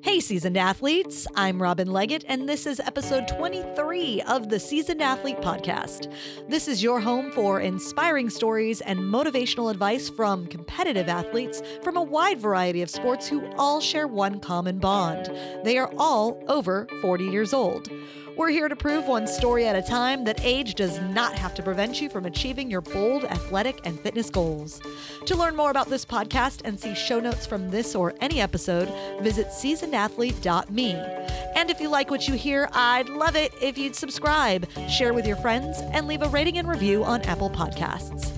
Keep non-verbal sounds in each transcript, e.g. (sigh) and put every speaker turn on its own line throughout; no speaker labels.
Hey, seasoned athletes. I'm Robin Leggett, and this is episode 23 of the Seasoned Athlete Podcast. This is your home for inspiring stories and motivational advice from competitive athletes from a wide variety of sports who all share one common bond. They are all over 40 years old. We're here to prove one story at a time that age does not have to prevent you from achieving your bold athletic and fitness goals. To learn more about this podcast and see show notes from this or any episode, visit seasonedathlete.me. And if you like what you hear, I'd love it if you'd subscribe, share with your friends, and leave a rating and review on Apple Podcasts.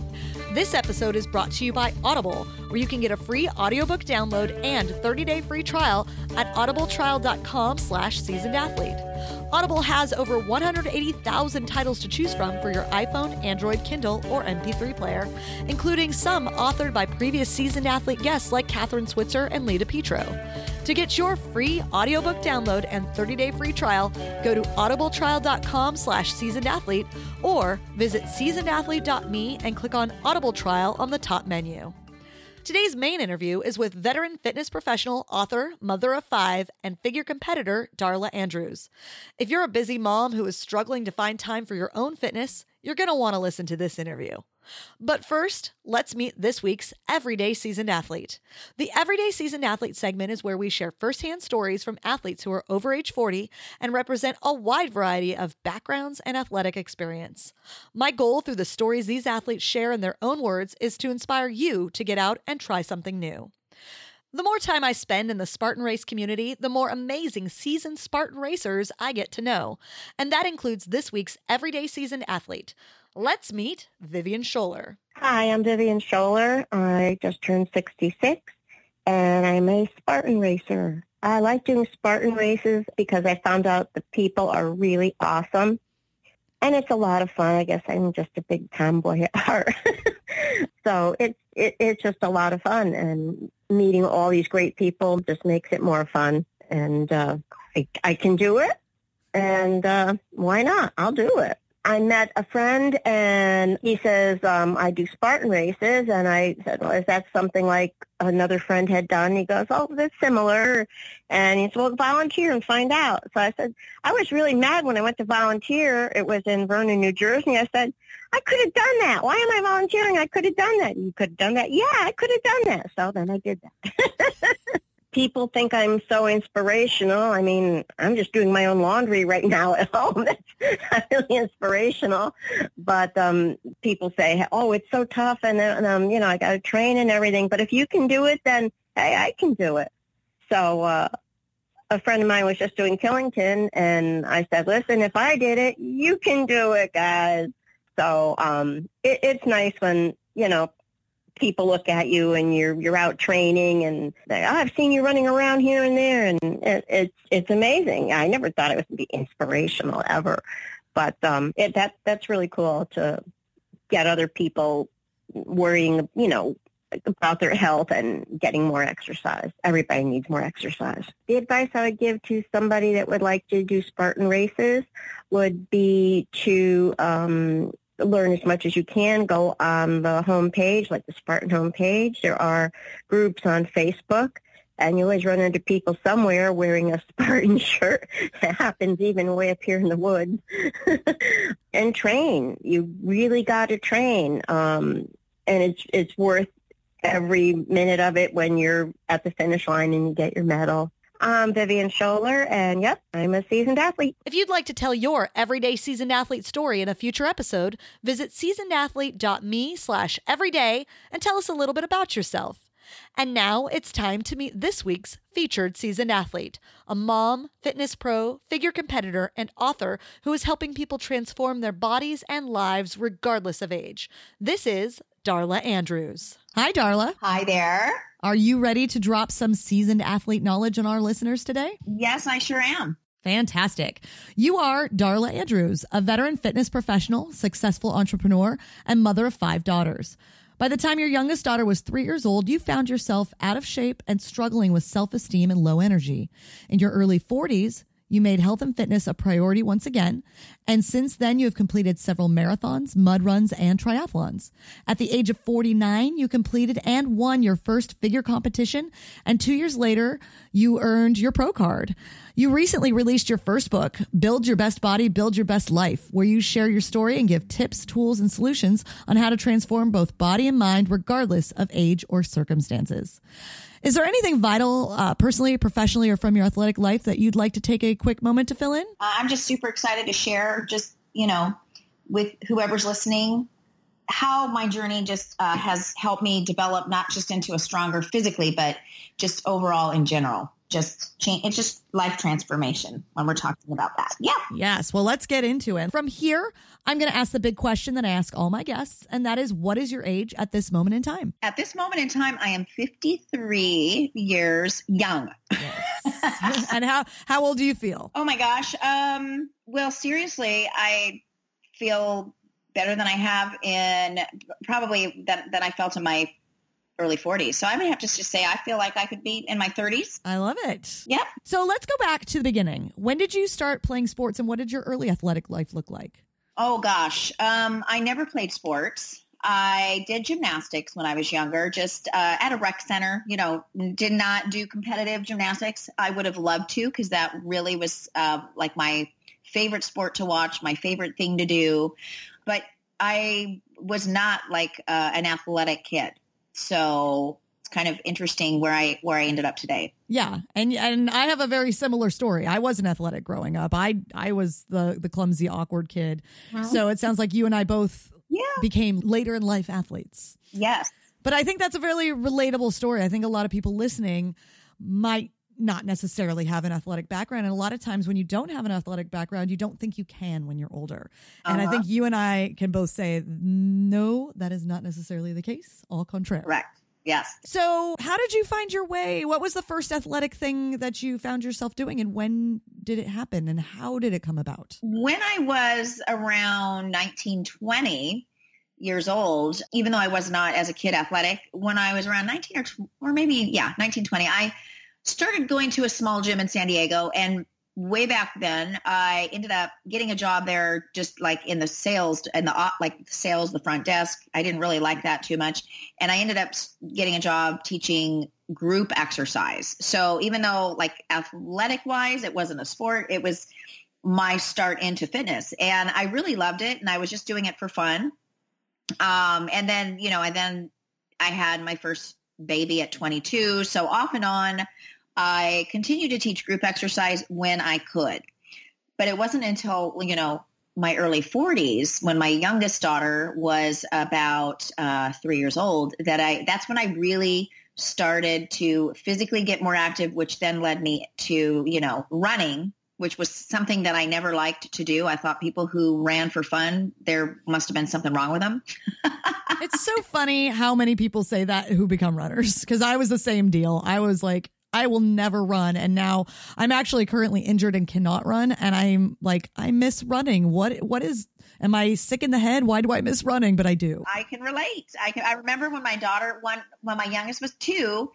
This episode is brought to you by Audible, where you can get a free audiobook download and 30-day free trial at audibletrial.com slash seasoned athlete. Audible has over 180,000 titles to choose from for your iPhone, Android, Kindle, or MP3 player, including some authored by previous seasoned athlete guests like Kathrine Switzer and Lita Petro. To get your free audiobook download and 30-day free trial, go to audibletrial.com slash seasoned athlete or visit seasonedathlete.me and click on Audible Trial on the top menu. Today's main interview is with veteran fitness professional, author, mother of five, and figure competitor Darla Andrews. If you're a busy mom who is struggling to find time for your own fitness, you're going to want to listen to this interview. But first, let's meet this week's Everyday Seasoned Athlete. The Everyday Seasoned Athlete segment is where we share firsthand stories from athletes who are over age 40 and represent a wide variety of backgrounds and athletic experience. My goal through the stories these athletes share in their own words is to inspire you to get out and try something new. The more time I spend in the Spartan race community, the more amazing seasoned Spartan racers I get to know. And that includes this week's Everyday Seasoned Athlete. Let's meet Vivian Scholler.
Hi, I'm Vivian Scholler. I just turned 66 and I'm a Spartan racer. I like doing Spartan races because I found out the people are really awesome and it's a lot of fun. I guess I'm just a big tomboy at (laughs) heart. so it's it, it's just a lot of fun and meeting all these great people just makes it more fun and uh, I, I can do it and uh, why not? I'll do it. I met a friend and he says, um, I do Spartan races. And I said, well, is that something like another friend had done? He goes, oh, that's similar. And he said, well, volunteer and find out. So I said, I was really mad when I went to volunteer. It was in Vernon, New Jersey. I said, I could have done that. Why am I volunteering? I could have done that. You could have done that. Yeah, I could have done that. So then I did that. (laughs) people think I'm so inspirational. I mean, I'm just doing my own laundry right now (laughs) at home. That's really inspirational. But um, people say, "Oh, it's so tough," and, and um, you know, I got to train and everything. But if you can do it, then hey, I can do it. So uh, a friend of mine was just doing Killington, and I said, "Listen, if I did it, you can do it, guys." So um, it, it's nice when you know people look at you and you're you're out training and they, oh, I've seen you running around here and there and it, it's it's amazing. I never thought it would be inspirational ever, but um, it, that that's really cool to get other people worrying, you know, about their health and getting more exercise. Everybody needs more exercise. The advice I would give to somebody that would like to do Spartan races would be to um, learn as much as you can. Go on the home page, like the Spartan home page. There are groups on Facebook, and you always run into people somewhere wearing a (laughs) Spartan shirt. It happens even way up here in the woods. (laughs) and train. You really got to train, um, and it's it's worth every minute of it when you're at the finish line and you get your medal. I'm Vivian Scholler, and yep, I'm a seasoned athlete.
If you'd like to tell your everyday seasoned athlete story in a future episode, visit seasonedathlete.me slash everyday and tell us a little bit about yourself. And now it's time to meet this week's featured seasoned athlete, a mom, fitness pro, figure competitor, and author who is helping people transform their bodies and lives regardless of age. This is Darla Andrews. Hi, Darla.
Hi there.
Are you ready to drop some seasoned athlete knowledge on our listeners today?
Yes, I sure am.
Fantastic. You are Darla Andrews, a veteran fitness professional, successful entrepreneur, and mother of five daughters. By the time your youngest daughter was three years old, you found yourself out of shape and struggling with self esteem and low energy. In your early 40s, you made health and fitness a priority once again. And since then, you have completed several marathons, mud runs, and triathlons. At the age of 49, you completed and won your first figure competition. And two years later, you earned your pro card. You recently released your first book, Build Your Best Body, Build Your Best Life, where you share your story and give tips, tools, and solutions on how to transform both body and mind, regardless of age or circumstances. Is there anything vital, uh, personally, professionally, or from your athletic life that you'd like to take a quick moment to fill in?
Uh, I'm just super excited to share, just, you know, with whoever's listening, how my journey just uh, has helped me develop not just into a stronger physically, but just overall in general just change it's just life transformation when we're talking about that. Yeah.
Yes. Well let's get into it. From here i'm going to ask the big question that i ask all my guests and that is what is your age at this moment in time?
At this moment in time i am 53 years young.
Yes. (laughs) and how how old do you feel?
Oh my gosh um well seriously i feel better than i have in probably than, than i felt in my early 40s. So I would have to just say I feel like I could be in my 30s.
I love it.
Yep.
So let's go back to the beginning. When did you start playing sports and what did your early athletic life look like?
Oh gosh, um, I never played sports. I did gymnastics when I was younger, just uh, at a rec center. You know, did not do competitive gymnastics. I would have loved to because that really was uh, like my favorite sport to watch, my favorite thing to do. But I was not like uh, an athletic kid. So it's kind of interesting where I where I ended up today.
Yeah, and and I have a very similar story. I wasn't athletic growing up. I I was the the clumsy, awkward kid. So it sounds like you and I both
yeah.
became later in life athletes.
Yes.
But I think that's a really relatable story. I think a lot of people listening might not necessarily have an athletic background. And a lot of times when you don't have an athletic background, you don't think you can when you're older. Uh-huh. And I think uh-huh. you and I can both say, no, that is not necessarily the case. All contraire.
Correct. Yes.
So, how did you find your way? What was the first athletic thing that you found yourself doing, and when did it happen, and how did it come about?
When I was around 19, 20 years old, even though I was not as a kid athletic, when I was around 19 or, or maybe, yeah, 19, 20, I started going to a small gym in San Diego and way back then I ended up getting a job there just like in the sales and the like the sales the front desk. I didn't really like that too much and I ended up getting a job teaching group exercise. So even though like athletic wise it wasn't a sport it was my start into fitness and I really loved it and I was just doing it for fun. Um, and then you know and then I had my first baby at 22. So off and on, I continued to teach group exercise when I could. But it wasn't until, you know, my early 40s when my youngest daughter was about uh, three years old that I, that's when I really started to physically get more active, which then led me to, you know, running which was something that I never liked to do. I thought people who ran for fun, there must have been something wrong with them. (laughs)
it's so funny how many people say that who become runners because I was the same deal. I was like, I will never run. And now I'm actually currently injured and cannot run. And I'm like, I miss running. What, what is, am I sick in the head? Why do I miss running? But I do.
I can relate. I can, I remember when my daughter, one, when my youngest was two,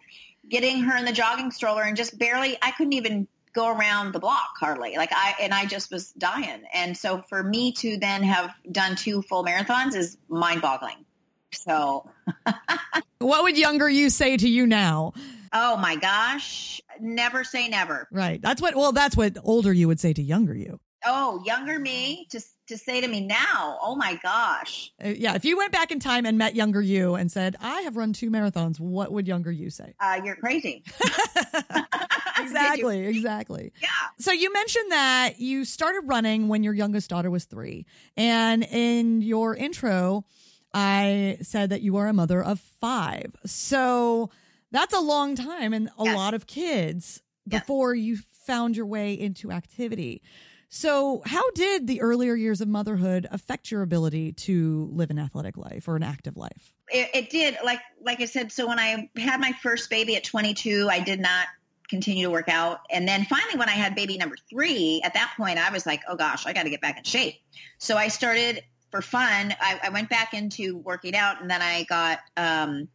getting her in the jogging stroller and just barely, I couldn't even go around the block hardly. Like I and I just was dying. And so for me to then have done two full marathons is mind-boggling. So (laughs)
what would younger you say to you now?
Oh my gosh, never say never.
Right. That's what well that's what older you would say to younger you.
Oh, younger me to to say to me now, oh my gosh.
Uh, yeah, if you went back in time and met younger you and said, "I have run two marathons," what would younger you say?
Uh, you're crazy. (laughs)
exactly, exactly.
Yeah.
So you mentioned that you started running when your youngest daughter was 3. And in your intro, I said that you are a mother of 5. So that's a long time and a yes. lot of kids before you found your way into activity. So, how did the earlier years of motherhood affect your ability to live an athletic life or an active life?
It, it, did. Like like I said, so when I had my first baby at 22, I did not continue to work out. And then finally, when I had baby number three, at that point, I was like, oh gosh, I got to get back in shape. So I started for fun. I, I, went back into working out, and then I got um,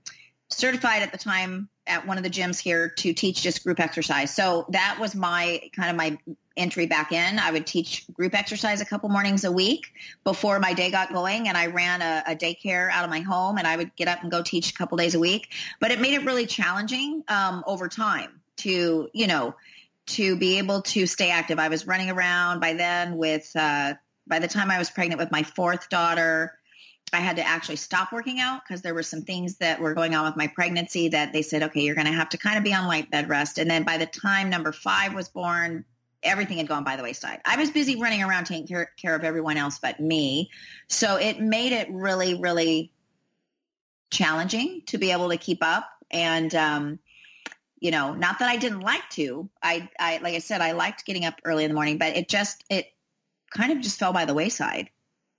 certified at the time at one of the gyms here to teach just group exercise. So that was my kind of my entry back in. I would teach group exercise a couple mornings a week before my day got going. And I ran a, a daycare out of my home and I would get up and go teach a couple days a week. But it made it really challenging um, over time to, you know, to be able to stay active. I was running around by then with, uh, by the time I was pregnant with my fourth daughter, I had to actually stop working out because there were some things that were going on with my pregnancy that they said, okay, you're going to have to kind of be on light bed rest. And then by the time number five was born, everything had gone by the wayside. I was busy running around taking care, care of everyone else but me. So it made it really, really challenging to be able to keep up. And, um, you know, not that I didn't like to, I, I, like I said, I liked getting up early in the morning, but it just, it kind of just fell by the wayside.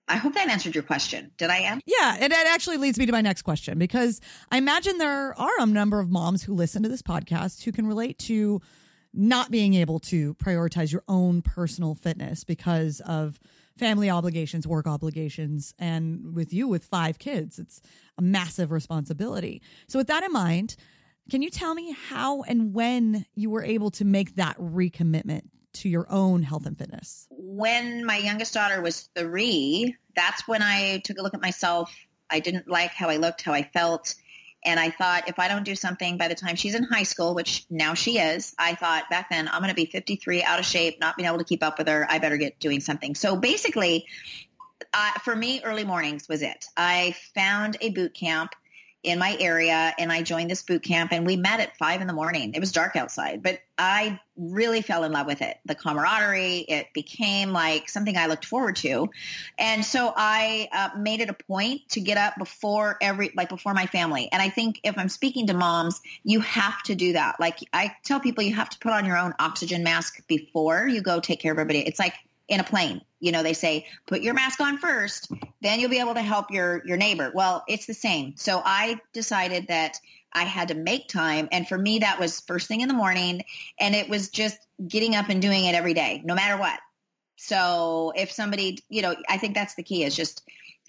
I hope that answered your question. Did I answer?
Yeah, and it actually leads me to my next question because I imagine there are a number of moms who listen to this podcast who can relate to not being able to prioritize your own personal fitness because of family obligations, work obligations, and with you with five kids, it's a massive responsibility. So, with that in mind, can you tell me how and when you were able to make that recommitment to your own health and fitness?
When my youngest daughter was three, that's when I took a look at myself. I didn't like how I looked, how I felt. And I thought if I don't do something by the time she's in high school, which now she is, I thought back then I'm going to be 53, out of shape, not being able to keep up with her. I better get doing something. So basically, uh, for me, early mornings was it. I found a boot camp in my area and I joined this boot camp and we met at five in the morning. It was dark outside, but I really fell in love with it. The camaraderie, it became like something I looked forward to. And so I uh, made it a point to get up before every, like before my family. And I think if I'm speaking to moms, you have to do that. Like I tell people you have to put on your own oxygen mask before you go take care of everybody. It's like in a plane. You know, they say, put your mask on first, then you'll be able to help your, your neighbor. Well, it's the same. So I decided that I had to make time. And for me, that was first thing in the morning. And it was just getting up and doing it every day, no matter what. So if somebody, you know, I think that's the key is just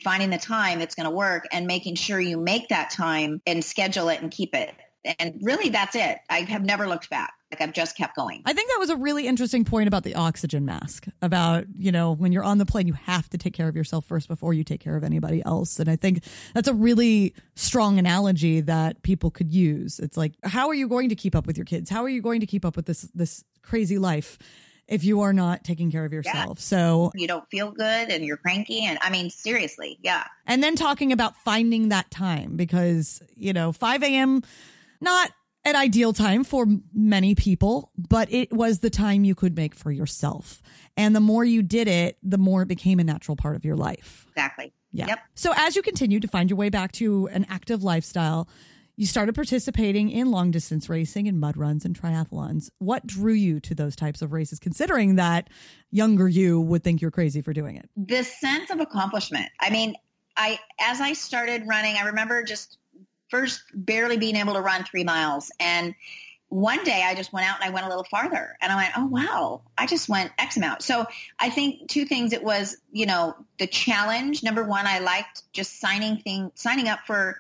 finding the time that's going to work and making sure you make that time and schedule it and keep it. And really, that's it. I have never looked back. Like I've just kept going.
I think that was a really interesting point about the oxygen mask. About, you know, when you're on the plane, you have to take care of yourself first before you take care of anybody else. And I think that's a really strong analogy that people could use. It's like, how are you going to keep up with your kids? How are you going to keep up with this this crazy life? if you are not taking care of yourself. Yeah. So
you don't feel good and you're cranky. And I mean, seriously, yeah.
And then talking about finding that time because, you know, 5 a.m., not an ideal time for many people, but it was the time you could make for yourself. And the more you did it, the more it became a natural part of your life.
Exactly.
Yeah.
Yep.
So as you continued to find your way back to an active lifestyle, you started participating in long distance racing and mud runs and triathlons. What drew you to those types of races, considering that younger you would think you're crazy for doing it?
The sense of accomplishment. I mean, I as I started running, I remember just first barely being able to run three miles. And one day I just went out and I went a little farther and I went, oh, wow, I just went X amount. So I think two things. It was, you know, the challenge. Number one, I liked just signing thing, signing up for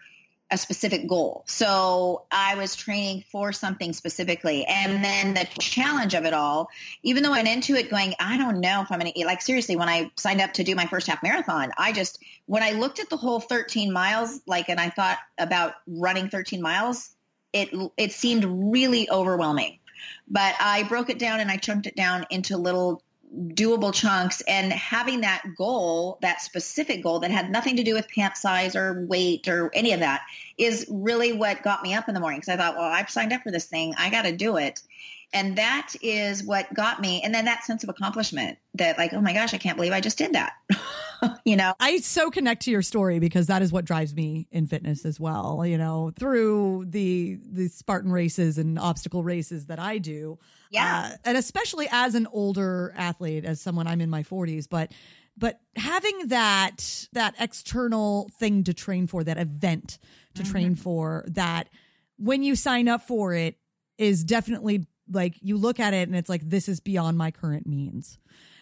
a specific goal. So I was training for something specifically. And then the challenge of it all, even though I went into it going, I don't know if I'm going to eat, like seriously, when I signed up to do my first half marathon, I just, when I looked at the whole 13 miles, like, and I thought about running 13 miles, it, it seemed really overwhelming. But I broke it down and I chunked it down into little doable chunks and having that goal, that specific goal that had nothing to do with pant size or weight or any of that is really what got me up in the morning. Cause I thought, well, I've signed up for this thing. I got to do it. And that is what got me. And then that sense of accomplishment that like, oh my gosh, I can't believe I just did that. (laughs) you know,
I so connect to your story because that is what drives me in fitness as well. You know, through the, the Spartan races and obstacle races that I do.
Yeah.
Uh, and especially as an older athlete, as someone I'm in my 40s, but but having that that external thing to train for, that event to mm-hmm. train for, that when you sign up for it is definitely like you look at it and it's like this is beyond my current means.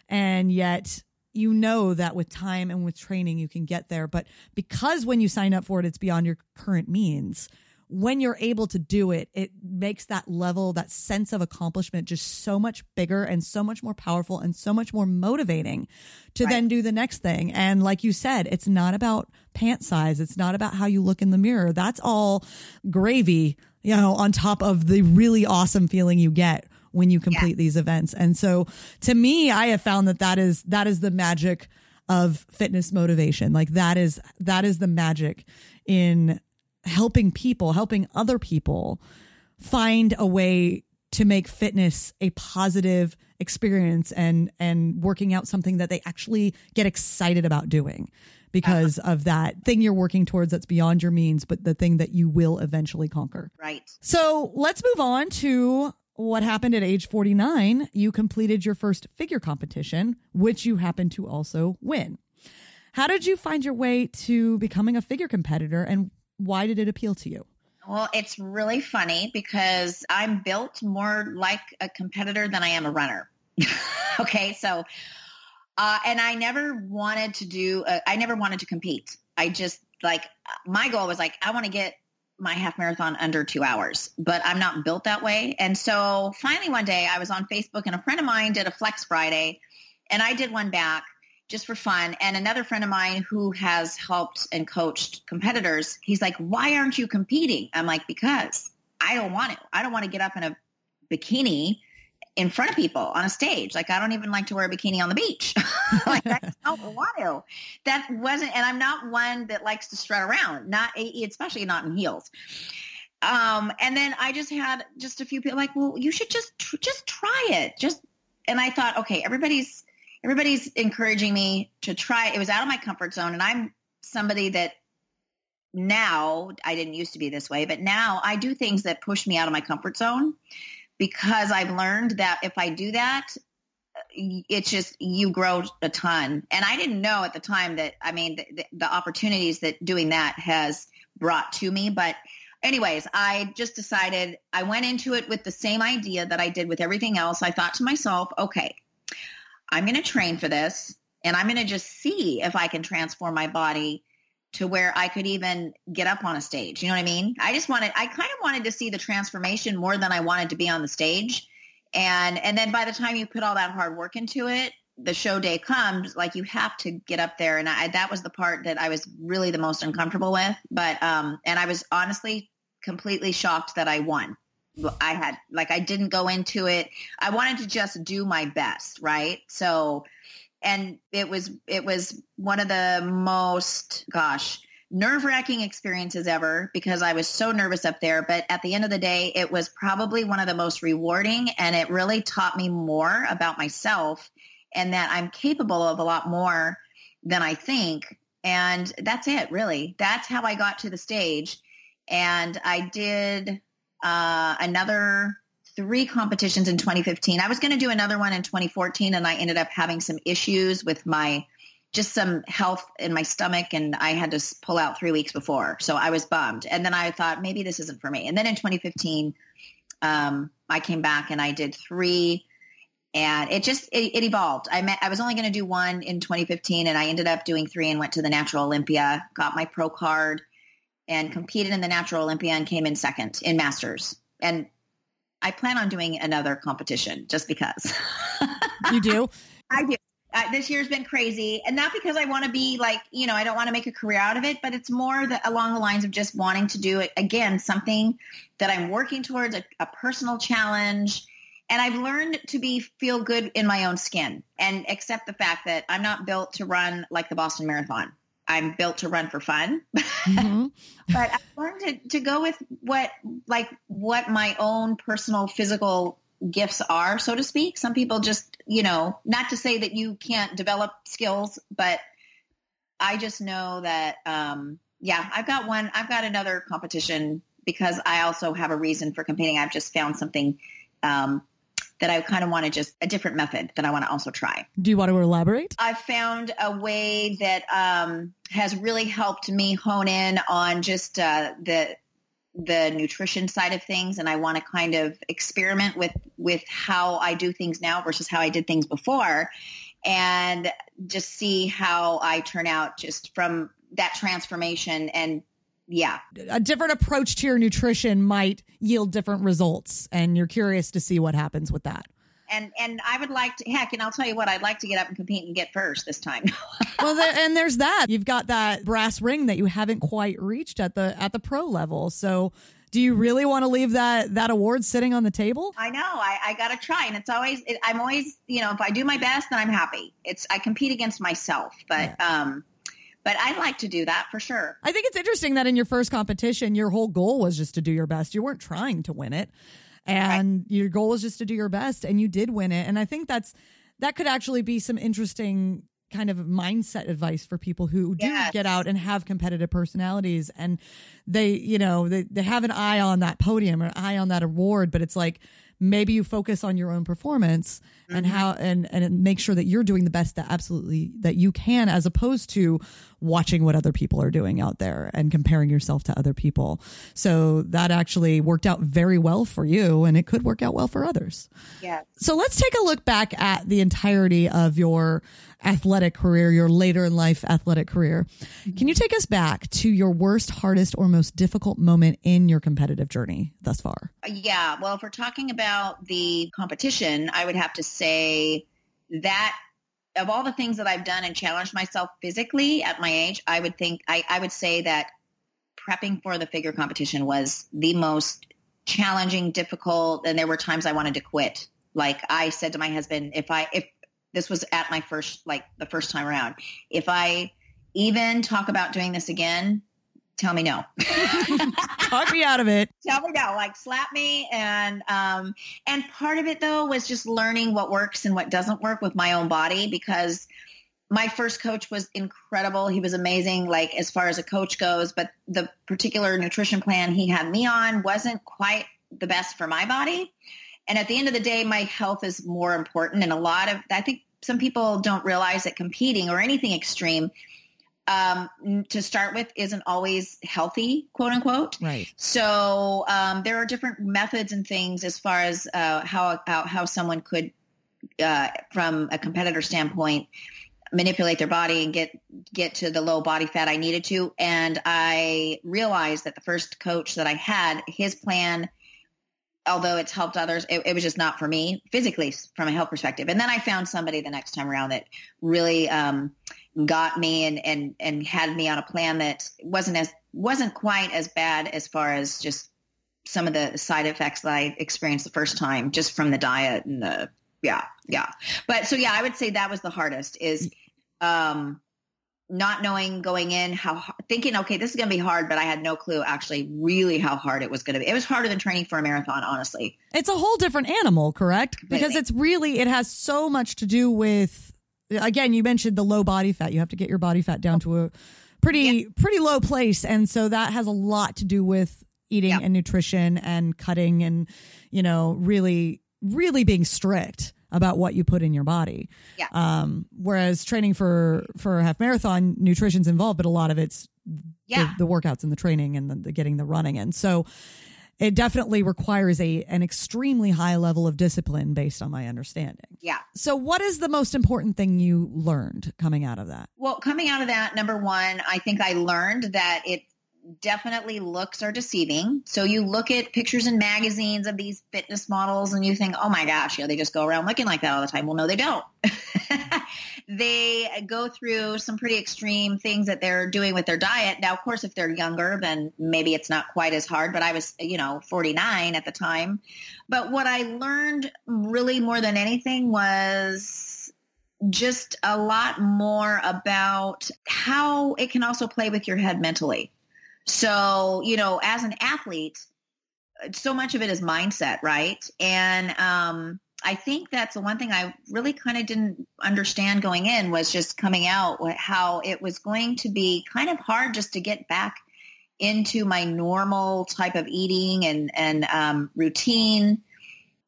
And yet you know that with time and with training you can get there, but because when you sign up for it it's beyond your current means, when you're able to do it, it makes that level, that sense of accomplishment just so much bigger and so much more powerful and so much more motivating to right. then do the next thing. And like you said, it's not about pant size. It's not about how you look in the mirror. That's all gravy, you know, on top of the really awesome feeling you get when you complete yeah. these events. And so to me, I have found that that is, that is the magic of fitness motivation. Like that is, that is the magic in helping people, helping other people find a way to make fitness a positive experience and and working out something that they actually get excited about doing because uh-huh. of that thing you're working towards that's beyond your means but the thing that you will eventually conquer.
Right.
So, let's move on to what happened at age 49. You completed your first figure competition, which you happened to also win. How did you find your way to becoming a figure competitor and why did it appeal to you?
Well, it's really funny because I'm built more like a competitor than I am a runner. (laughs) okay, so uh, and I never wanted to do. Uh, I never wanted to compete. I just like my goal was like I want to get my half marathon under two hours, but I'm not built that way. And so finally one day I was on Facebook and a friend of mine did a Flex Friday, and I did one back just for fun. And another friend of mine who has helped and coached competitors, he's like, why aren't you competing? I'm like, because I don't want to. I don't want to get up in a bikini in front of people on a stage. Like I don't even like to wear a bikini on the beach. (laughs) like I don't want to. That wasn't, and I'm not one that likes to strut around, not especially not in heels. Um, and then I just had just a few people like, well, you should just just try it. Just and I thought, okay, everybody's everybody's encouraging me to try. It was out of my comfort zone, and I'm somebody that now I didn't used to be this way, but now I do things that push me out of my comfort zone because I've learned that if I do that, it's just you grow a ton. And I didn't know at the time that I mean the, the opportunities that doing that has brought to me, but anyways, I just decided I went into it with the same idea that I did with everything else. I thought to myself, okay, I'm going to train for this and I'm going to just see if I can transform my body to where I could even get up on a stage. You know what I mean? I just wanted, I kind of wanted to see the transformation more than I wanted to be on the stage. And, and then by the time you put all that hard work into it, the show day comes, like you have to get up there. And I, that was the part that I was really the most uncomfortable with. But, um, and I was honestly completely shocked that I won. I had like I didn't go into it. I wanted to just do my best, right? So and it was it was one of the most gosh, nerve-wracking experiences ever because I was so nervous up there, but at the end of the day, it was probably one of the most rewarding and it really taught me more about myself and that I'm capable of a lot more than I think. And that's it, really. That's how I got to the stage. And I did uh, another three competitions in 2015. I was going to do another one in 2014 and I ended up having some issues with my just some health in my stomach and I had to pull out three weeks before. So I was bummed. And then I thought maybe this isn't for me. And then in 2015, um, I came back and I did three and it just, it, it evolved. I met, I was only going to do one in 2015 and I ended up doing three and went to the natural Olympia, got my pro card and competed in the Natural Olympia and came in second in Masters. And I plan on doing another competition just because.
you do? (laughs)
I do. Uh, this year's been crazy and not because I want to be like, you know, I don't want to make a career out of it, but it's more the, along the lines of just wanting to do it again, something that I'm working towards a, a personal challenge. And I've learned to be feel good in my own skin and accept the fact that I'm not built to run like the Boston Marathon. I'm built to run for fun. (laughs) Mm-hmm. but I learned to, to go with what like what my own personal physical gifts are, so to speak. Some people just, you know, not to say that you can't develop skills, but I just know that um yeah, I've got one I've got another competition because I also have a reason for competing. I've just found something um, that I kind of want to just a different method that I want to also try.
Do you want to elaborate?
I found a way that um, has really helped me hone in on just uh, the the nutrition side of things and I want to kind of experiment with with how I do things now versus how I did things before and just see how I turn out just from that transformation and yeah.
A different approach to your nutrition might yield different results. And you're curious to see what happens with that.
And, and I would like to heck, and I'll tell you what, I'd like to get up and compete and get first this time. (laughs)
well, and there's that. You've got that brass ring that you haven't quite reached at the at the pro level. So do you really want to leave that that award sitting on the table?
I know. I, I got to try, and it's always. It, I'm always, you know, if I do my best, then I'm happy. It's I compete against myself, but yeah. um, but I'd like to do that for sure.
I think it's interesting that in your first competition, your whole goal was just to do your best. You weren't trying to win it, and right. your goal was just to do your best, and you did win it. And I think that's that could actually be some interesting kind of mindset advice for people who do yes. get out and have competitive personalities and they you know they, they have an eye on that podium or an eye on that award but it's like maybe you focus on your own performance mm-hmm. and how and and make sure that you're doing the best that absolutely that you can as opposed to watching what other people are doing out there and comparing yourself to other people. So that actually worked out very well for you and it could work out well for others.
Yeah.
So let's take a look back at the entirety of your athletic career, your later in life athletic career. Can you take us back to your worst, hardest, or most difficult moment in your competitive journey thus far?
Yeah. Well, if we're talking about the competition, I would have to say that of all the things that I've done and challenged myself physically at my age, I would think I, I would say that prepping for the figure competition was the most challenging, difficult, and there were times I wanted to quit. Like I said to my husband, if I if this was at my first, like the first time around. If I even talk about doing this again, tell me no. (laughs)
talk me out of it. (laughs)
Tell me no, like slap me. And, um, and part of it though was just learning what works and what doesn't work with my own body because my first coach was incredible. He was amazing, like as far as a coach goes, but the particular nutrition plan he had me on wasn't quite the best for my body. And at the end of the day, my health is more important. And a lot of, I think some people don't realize that competing or anything extreme um, to start with isn't always healthy, quote unquote.
Right.
So um, there are different methods and things as far as uh, how, how, how someone could, uh, from a competitor standpoint, manipulate their body and get get to the low body fat I needed to. And I realized that the first coach that I had, his plan although it's helped others, it, it, was just not for me physically from a health perspective. And then I found somebody the next time around that really um, got me and, and, and had me on a plan that wasn't as, wasn't quite as bad as far as just some of the side effects that I experienced the first time just from the diet and the, yeah, yeah. But so, yeah, I would say that was the hardest is, um, not knowing going in how thinking okay this is going to be hard but i had no clue actually really how hard it was going to be it was harder than training for a marathon honestly
it's a whole different animal correct Completely. because it's really it has so much to do with again you mentioned the low body fat you have to get your body fat down to a pretty yeah. pretty low place and so that has a lot to do with eating yeah. and nutrition and cutting and you know really really being strict about what you put in your body.
Yeah.
Um, whereas training for for a half marathon, nutrition's involved, but a lot of it's
yeah.
the, the workouts and the training and the, the getting the running in. So it definitely requires a an extremely high level of discipline based on my understanding.
Yeah.
So what is the most important thing you learned coming out of that?
Well, coming out of that, number one, I think I learned that it definitely looks are deceiving. So you look at pictures in magazines of these fitness models and you think, oh my gosh, you know, they just go around looking like that all the time. Well, no, they don't. (laughs) they go through some pretty extreme things that they're doing with their diet. Now, of course, if they're younger, then maybe it's not quite as hard, but I was, you know, 49 at the time. But what I learned really more than anything was just a lot more about how it can also play with your head mentally. So, you know, as an athlete, so much of it is mindset, right? And um, I think that's the one thing I really kind of didn't understand going in was just coming out how it was going to be kind of hard just to get back into my normal type of eating and and um, routine.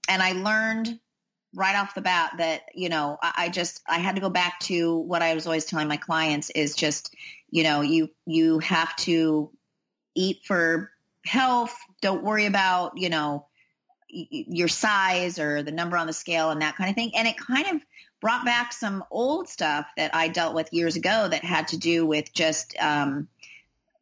And I learned right off the bat that you know I, I just I had to go back to what I was always telling my clients is just you know you you have to eat for health. Don't worry about, you know, your size or the number on the scale and that kind of thing. And it kind of brought back some old stuff that I dealt with years ago that had to do with just um,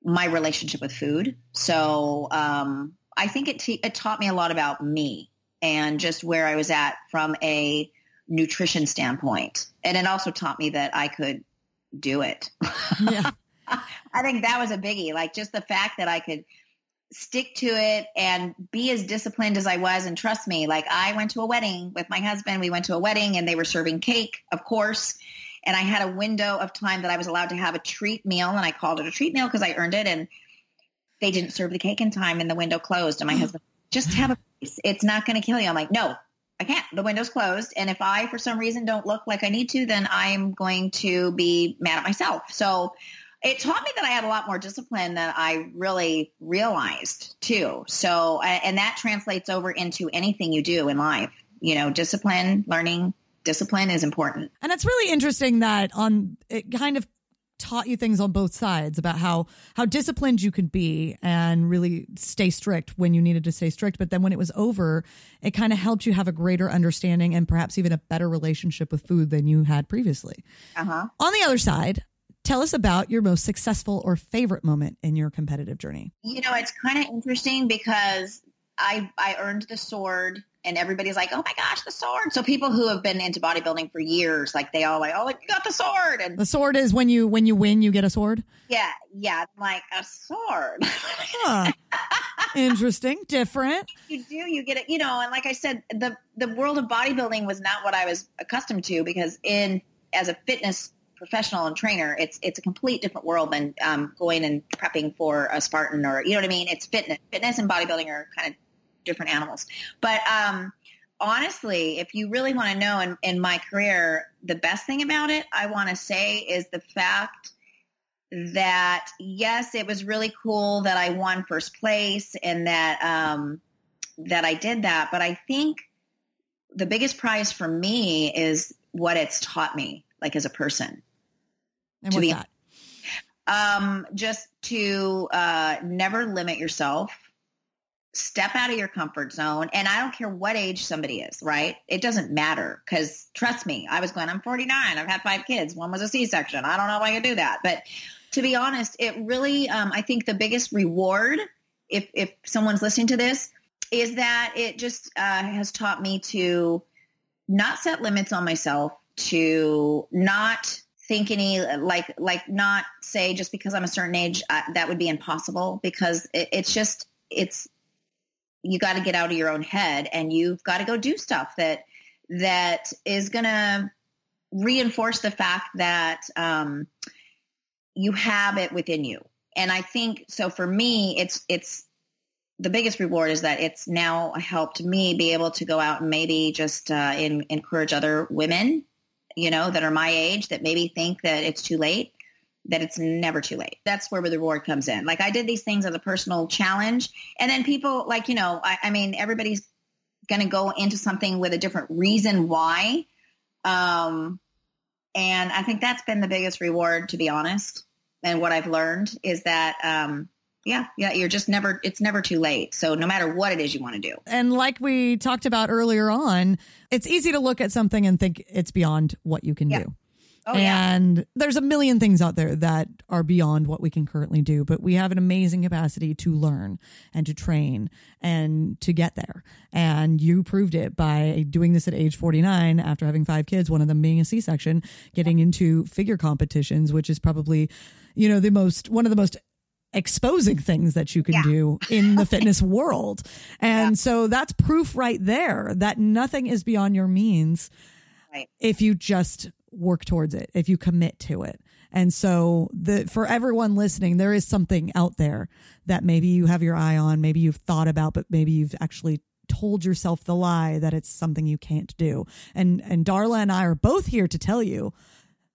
my relationship with food. So um, I think it, t- it taught me a lot about me and just where I was at from a nutrition standpoint. And it also taught me that I could do it. Yeah. (laughs) I think that was a biggie. Like just the fact that I could stick to it and be as disciplined as I was. And trust me, like I went to a wedding with my husband. We went to a wedding and they were serving cake, of course. And I had a window of time that I was allowed to have a treat meal. And I called it a treat meal because I earned it. And they didn't serve the cake in time and the window closed. And my mm. husband, just have a piece. It's not going to kill you. I'm like, no, I can't. The window's closed. And if I, for some reason, don't look like I need to, then I'm going to be mad at myself. So it taught me that I had a lot more discipline than I really realized too. So, and that translates over into anything you do in life. You know, discipline, learning, discipline is important.
And it's really interesting that on it kind of taught you things on both sides about how how disciplined you could be and really stay strict when you needed to stay strict but then when it was over it kind of helped you have a greater understanding and perhaps even a better relationship with food than you had previously uh-huh. on the other side Tell us about your most successful or favorite moment in your competitive journey.
You know, it's kind of interesting because I I earned the sword and everybody's like, "Oh my gosh, the sword!" So people who have been into bodybuilding for years, like they all like, "Oh, like, you got the sword!" And
the sword is when you when you win, you get a sword.
Yeah, yeah, like a sword.
huh. (laughs) Interesting, different.
You do, you get it, you know. And like I said, the the world of bodybuilding was not what I was accustomed to because in as a fitness professional and trainer, it's it's a complete different world than um, going and prepping for a Spartan or you know what I mean. It's fitness. Fitness and bodybuilding are kind of different animals. But um, honestly, if you really want to know in, in my career, the best thing about it, I want to say, is the fact that yes, it was really cool that I won first place and that um, that I did that. But I think the biggest prize for me is what it's taught me, like as a person.
And what's be, that?
Um, just to uh, never limit yourself. Step out of your comfort zone. And I don't care what age somebody is, right? It doesn't matter because trust me, I was going, I'm 49. I've had five kids. One was a C-section. I don't know if I can do that. But to be honest, it really, um, I think the biggest reward, if, if someone's listening to this, is that it just uh, has taught me to not set limits on myself, to not think any like like not say just because I'm a certain age uh, that would be impossible because it, it's just it's you got to get out of your own head and you've got to go do stuff that that is going to reinforce the fact that um, you have it within you. And I think so for me, it's it's the biggest reward is that it's now helped me be able to go out and maybe just uh, in, encourage other women you know, that are my age that maybe think that it's too late, that it's never too late. That's where the reward comes in. Like I did these things as a personal challenge. And then people like, you know, I, I mean, everybody's going to go into something with a different reason why. Um, and I think that's been the biggest reward, to be honest. And what I've learned is that, um, yeah, yeah, you're just never, it's never too late. So no matter what it is you want to do.
And like we talked about earlier on, it's easy to look at something and think it's beyond what you can yeah. do. Oh, and yeah. there's a million things out there that are beyond what we can currently do, but we have an amazing capacity to learn and to train and to get there. And you proved it by doing this at age 49 after having five kids, one of them being a C section, getting into figure competitions, which is probably, you know, the most, one of the most exposing things that you can yeah. do in the (laughs) fitness world. And yeah. so that's proof right there that nothing is beyond your means right. if you just work towards it, if you commit to it. And so the for everyone listening, there is something out there that maybe you have your eye on, maybe you've thought about, but maybe you've actually told yourself the lie that it's something you can't do. And and Darla and I are both here to tell you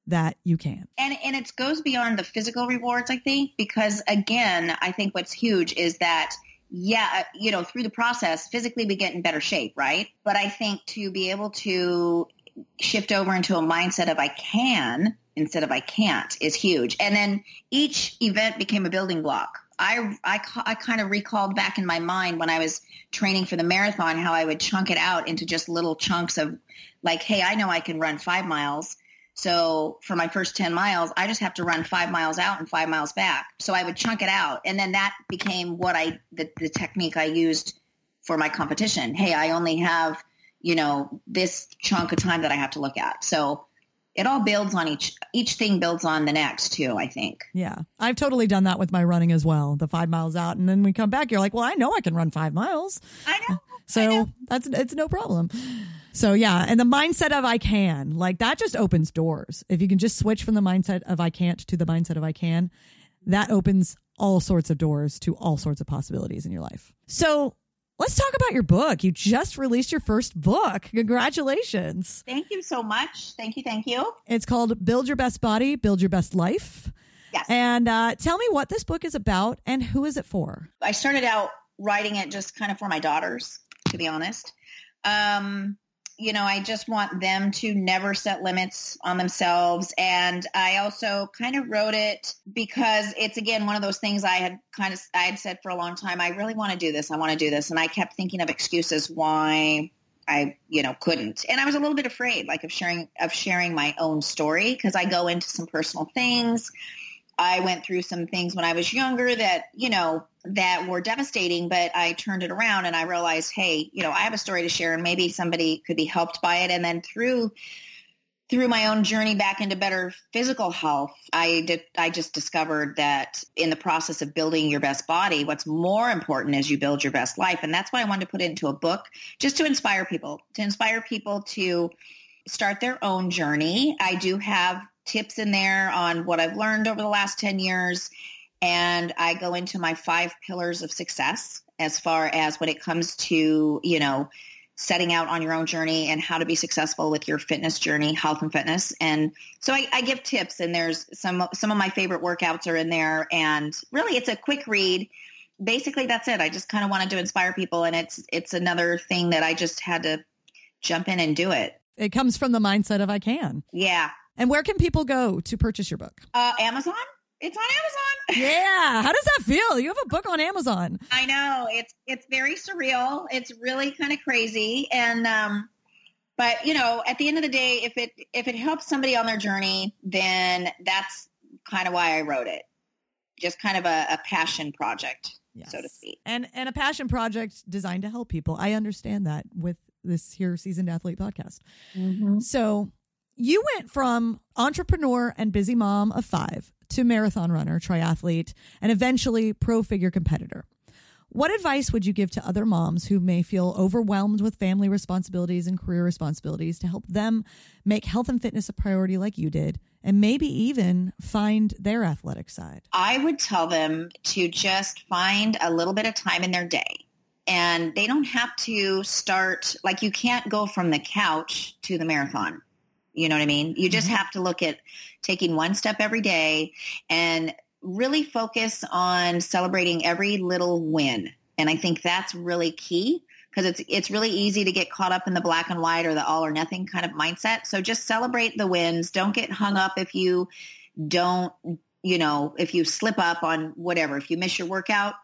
that you can.
And and it goes beyond the physical rewards, I think, because again, I think what's huge is that yeah, uh, you know, through the process, physically we get in better shape, right? But I think to be able to shift over into a mindset of I can instead of I can't is huge. And then each event became a building block. I, I, I kind of recalled back in my mind when I was training for the marathon how I would chunk it out into just little chunks of like, hey, I know I can run five miles So for my first 10 miles, I just have to run five miles out and five miles back. So I would chunk it out. And then that became what I, the, the technique I used for my competition. Hey, I only have, you know, this chunk of time that I have to look at. So it all builds on each each thing builds on the next too i think
yeah i've totally done that with my running as well the five miles out and then we come back you're like well i know i can run five miles
i know
so
I know.
that's it's no problem so yeah and the mindset of i can like that just opens doors if you can just switch from the mindset of i can't to the mindset of i can that opens all sorts of doors to all sorts of possibilities in your life so Let's talk about your book. You just released your first book. Congratulations.
Thank you so much. Thank you. Thank you.
It's called Build Your Best Body, Build Your Best Life.
Yes.
And uh, tell me what this book is about and who is it for?
I started out writing it just kind of for my daughters, to be honest. Um, you know, I just want them to never set limits on themselves. And I also kind of wrote it because it's again one of those things I had kind of I had said for a long time. I really want to do this. I want to do this, and I kept thinking of excuses why I you know couldn't. And I was a little bit afraid, like of sharing of sharing my own story because I go into some personal things. I went through some things when I was younger that, you know, that were devastating, but I turned it around and I realized, hey, you know, I have a story to share and maybe somebody could be helped by it. And then through through my own journey back into better physical health, I did I just discovered that in the process of building your best body, what's more important is you build your best life. And that's why I wanted to put it into a book just to inspire people, to inspire people to start their own journey. I do have tips in there on what I've learned over the last 10 years and I go into my five pillars of success as far as when it comes to, you know, setting out on your own journey and how to be successful with your fitness journey, health and fitness. And so I, I give tips and there's some, some of my favorite workouts are in there and really it's a quick read. Basically that's it. I just kind of wanted to inspire people and it's, it's another thing that I just had to jump in and do it.
It comes from the mindset of I can.
Yeah.
And where can people go to purchase your book?
Uh, Amazon. It's on Amazon. (laughs)
Yeah. How does that feel? You have a book on Amazon.
I know. It's it's very surreal. It's really kind of crazy. And um but you know, at the end of the day, if it if it helps somebody on their journey, then that's kind of why I wrote it. Just kind of a, a passion project, yes. so to speak.
And and a passion project designed to help people. I understand that with this here seasoned athlete podcast. Mm-hmm. So you went from entrepreneur and busy mom of five to marathon runner, triathlete, and eventually pro figure competitor. What advice would you give to other moms who may feel overwhelmed with family responsibilities and career responsibilities to help them make health and fitness a priority like you did and maybe even find their athletic side?
I would tell them to just find a little bit of time in their day. And they don't have to start, like, you can't go from the couch to the marathon you know what I mean? You just mm-hmm. have to look at taking one step every day and really focus on celebrating every little win. And I think that's really key because it's it's really easy to get caught up in the black and white or the all or nothing kind of mindset. So just celebrate the wins. Don't get hung up if you don't, you know, if you slip up on whatever, if you miss your workout,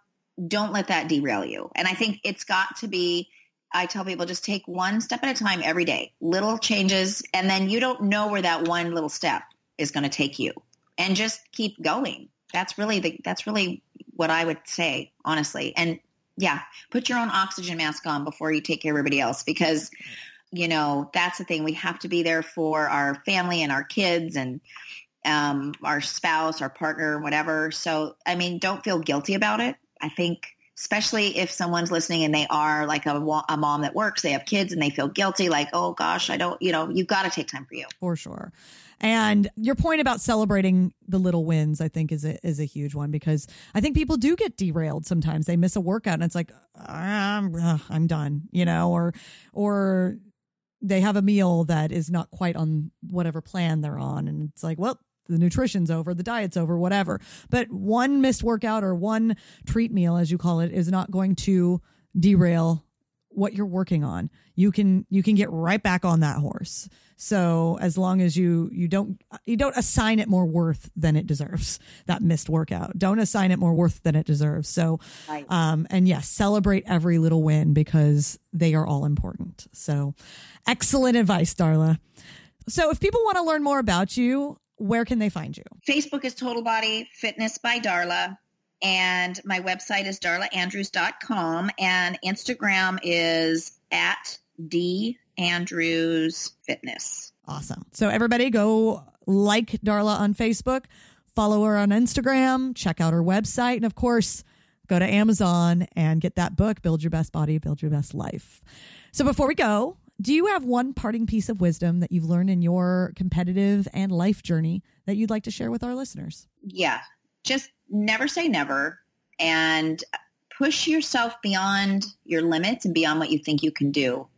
don't let that derail you. And I think it's got to be I tell people just take one step at a time every day, little changes, and then you don't know where that one little step is going to take you. And just keep going. That's really the that's really what I would say, honestly. And yeah, put your own oxygen mask on before you take care of everybody else because you know, that's the thing. We have to be there for our family and our kids and um, our spouse, our partner, whatever. So, I mean, don't feel guilty about it. I think especially if someone's listening and they are like a, a mom that works, they have kids and they feel guilty, like, oh gosh, I don't, you know, you've got to take time for you.
For sure. And your point about celebrating the little wins, I think, is a, is a huge one because I think people do get derailed sometimes. They miss a workout and it's like, I'm, uh, I'm done, you know, or, or they have a meal that is not quite on whatever plan they're on. And it's like, well, the nutrition's over, the diet's over, whatever. But one missed workout or one treat meal, as you call it, is not going to derail what you're working on. You can you can get right back on that horse. So as long as you you don't you don't assign it more worth than it deserves. That missed workout. Don't assign it more worth than it deserves. So right. um and yes, celebrate every little win because they are all important. So excellent advice, Darla. So if people want to learn more about you, where can they find you?
Facebook is Total Body Fitness by Darla. And my website is darlaandrews.com. And Instagram is at D Andrews Fitness.
Awesome. So everybody go like Darla on Facebook, follow her on Instagram, check out her website, and of course, go to Amazon and get that book, Build Your Best Body, Build Your Best Life. So before we go, do you have one parting piece of wisdom that you've learned in your competitive and life journey that you'd like to share with our listeners?
Yeah, just never say never and push yourself beyond your limits and beyond what you think you can do.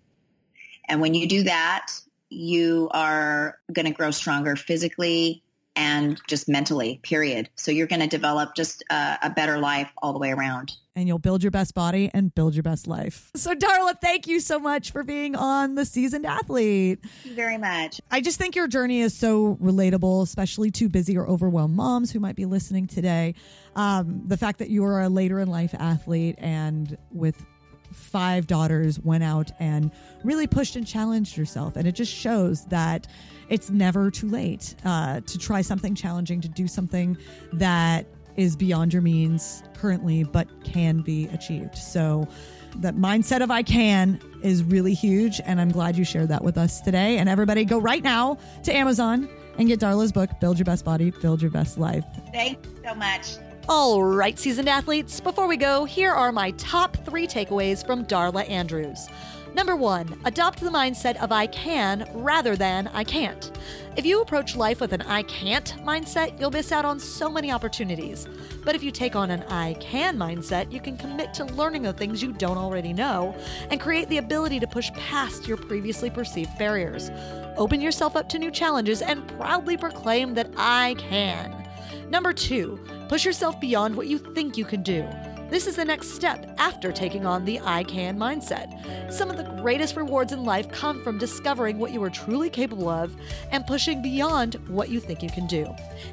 And when you do that, you are going to grow stronger physically and just mentally, period. So you're going to develop just a, a, better life all the way around.
And you'll build your best body and build your best life. (laughs) So, Darla, thank you so much for being on The Seasoned Athlete.
Thank you very much.
I just think your journey is so relatable, especially to busy or overwhelmed moms who might be listening today. Um, the fact that you are a later in life athlete and with five daughters went out and really pushed and challenged yourself. And it just shows that it's never too late uh, to try something challenging, to do something that is beyond your means currently, but can be achieved. So, that mindset of I can is really huge. And I'm glad you shared that with us today. And everybody, go right now to Amazon and get Darla's book, Build Your Best Body, Build Your Best Life.
Thank you so much.
All right, seasoned athletes, before we go, here are my top three takeaways from Darla Andrews. Number one, adopt the mindset of I can rather than I can't. If you approach life with an I can't mindset, you'll miss out on so many opportunities. But if you take on an I can mindset, you can commit to learning the things you don't already know and create the ability to push past your previously perceived barriers. Open yourself up to new challenges and proudly proclaim that I can. Number two, push yourself beyond what you think you can do. This is the next step after taking on the I can mindset. Some of the greatest rewards in life come from discovering what you are truly capable of and pushing beyond what you think you can do.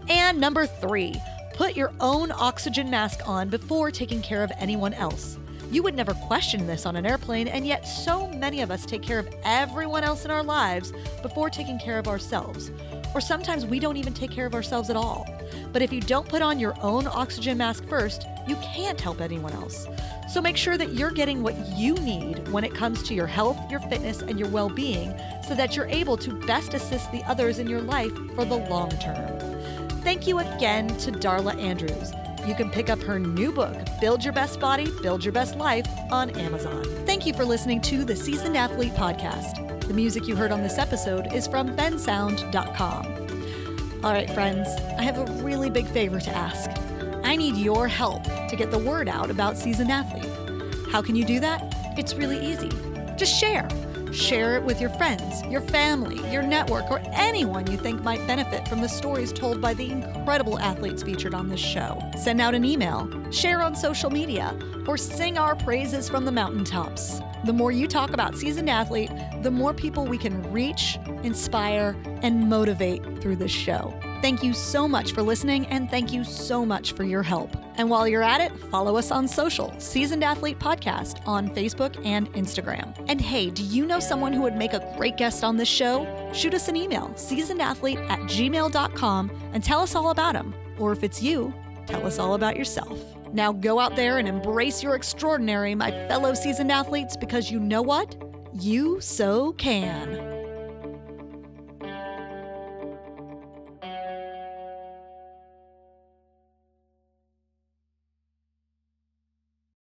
And number three, put your own oxygen mask on before taking care of anyone else. You would never question this on an airplane, and yet so many of us take care of everyone else in our lives before taking care of ourselves. Or sometimes we don't even take care of ourselves at all. But if you don't put on your own oxygen mask first, you can't help anyone else. So make sure that you're getting what you need when it comes to your health, your fitness, and your well being so that you're able to best assist the others in your life for the long term. Thank you again to Darla Andrews. You can pick up her new book, Build Your Best Body, Build Your Best Life, on Amazon. Thank you for listening to the Seasoned Athlete Podcast. The music you heard on this episode is from bensound.com. All right, friends, I have a really big favor to ask. I need your help to get the word out about Seasoned Athlete. How can you do that? It's really easy. Just share. Share it with your friends, your family, your network, or anyone you think might benefit from the stories told by the incredible athletes featured on this show. Send out an email, share on social media, or sing our praises from the mountaintops. The more you talk about Seasoned Athlete, the more people we can reach, inspire, and motivate through this show. Thank you so much for listening, and thank you so much for your help. And while you're at it, follow us on social, Seasoned Athlete Podcast on Facebook and Instagram. And hey, do you know someone who would make a great guest on this show? Shoot us an email, seasonedathlete at gmail.com, and tell us all about them. Or if it's you, tell us all about yourself. Now go out there and embrace your extraordinary, my fellow seasoned athletes, because you know what? You so can.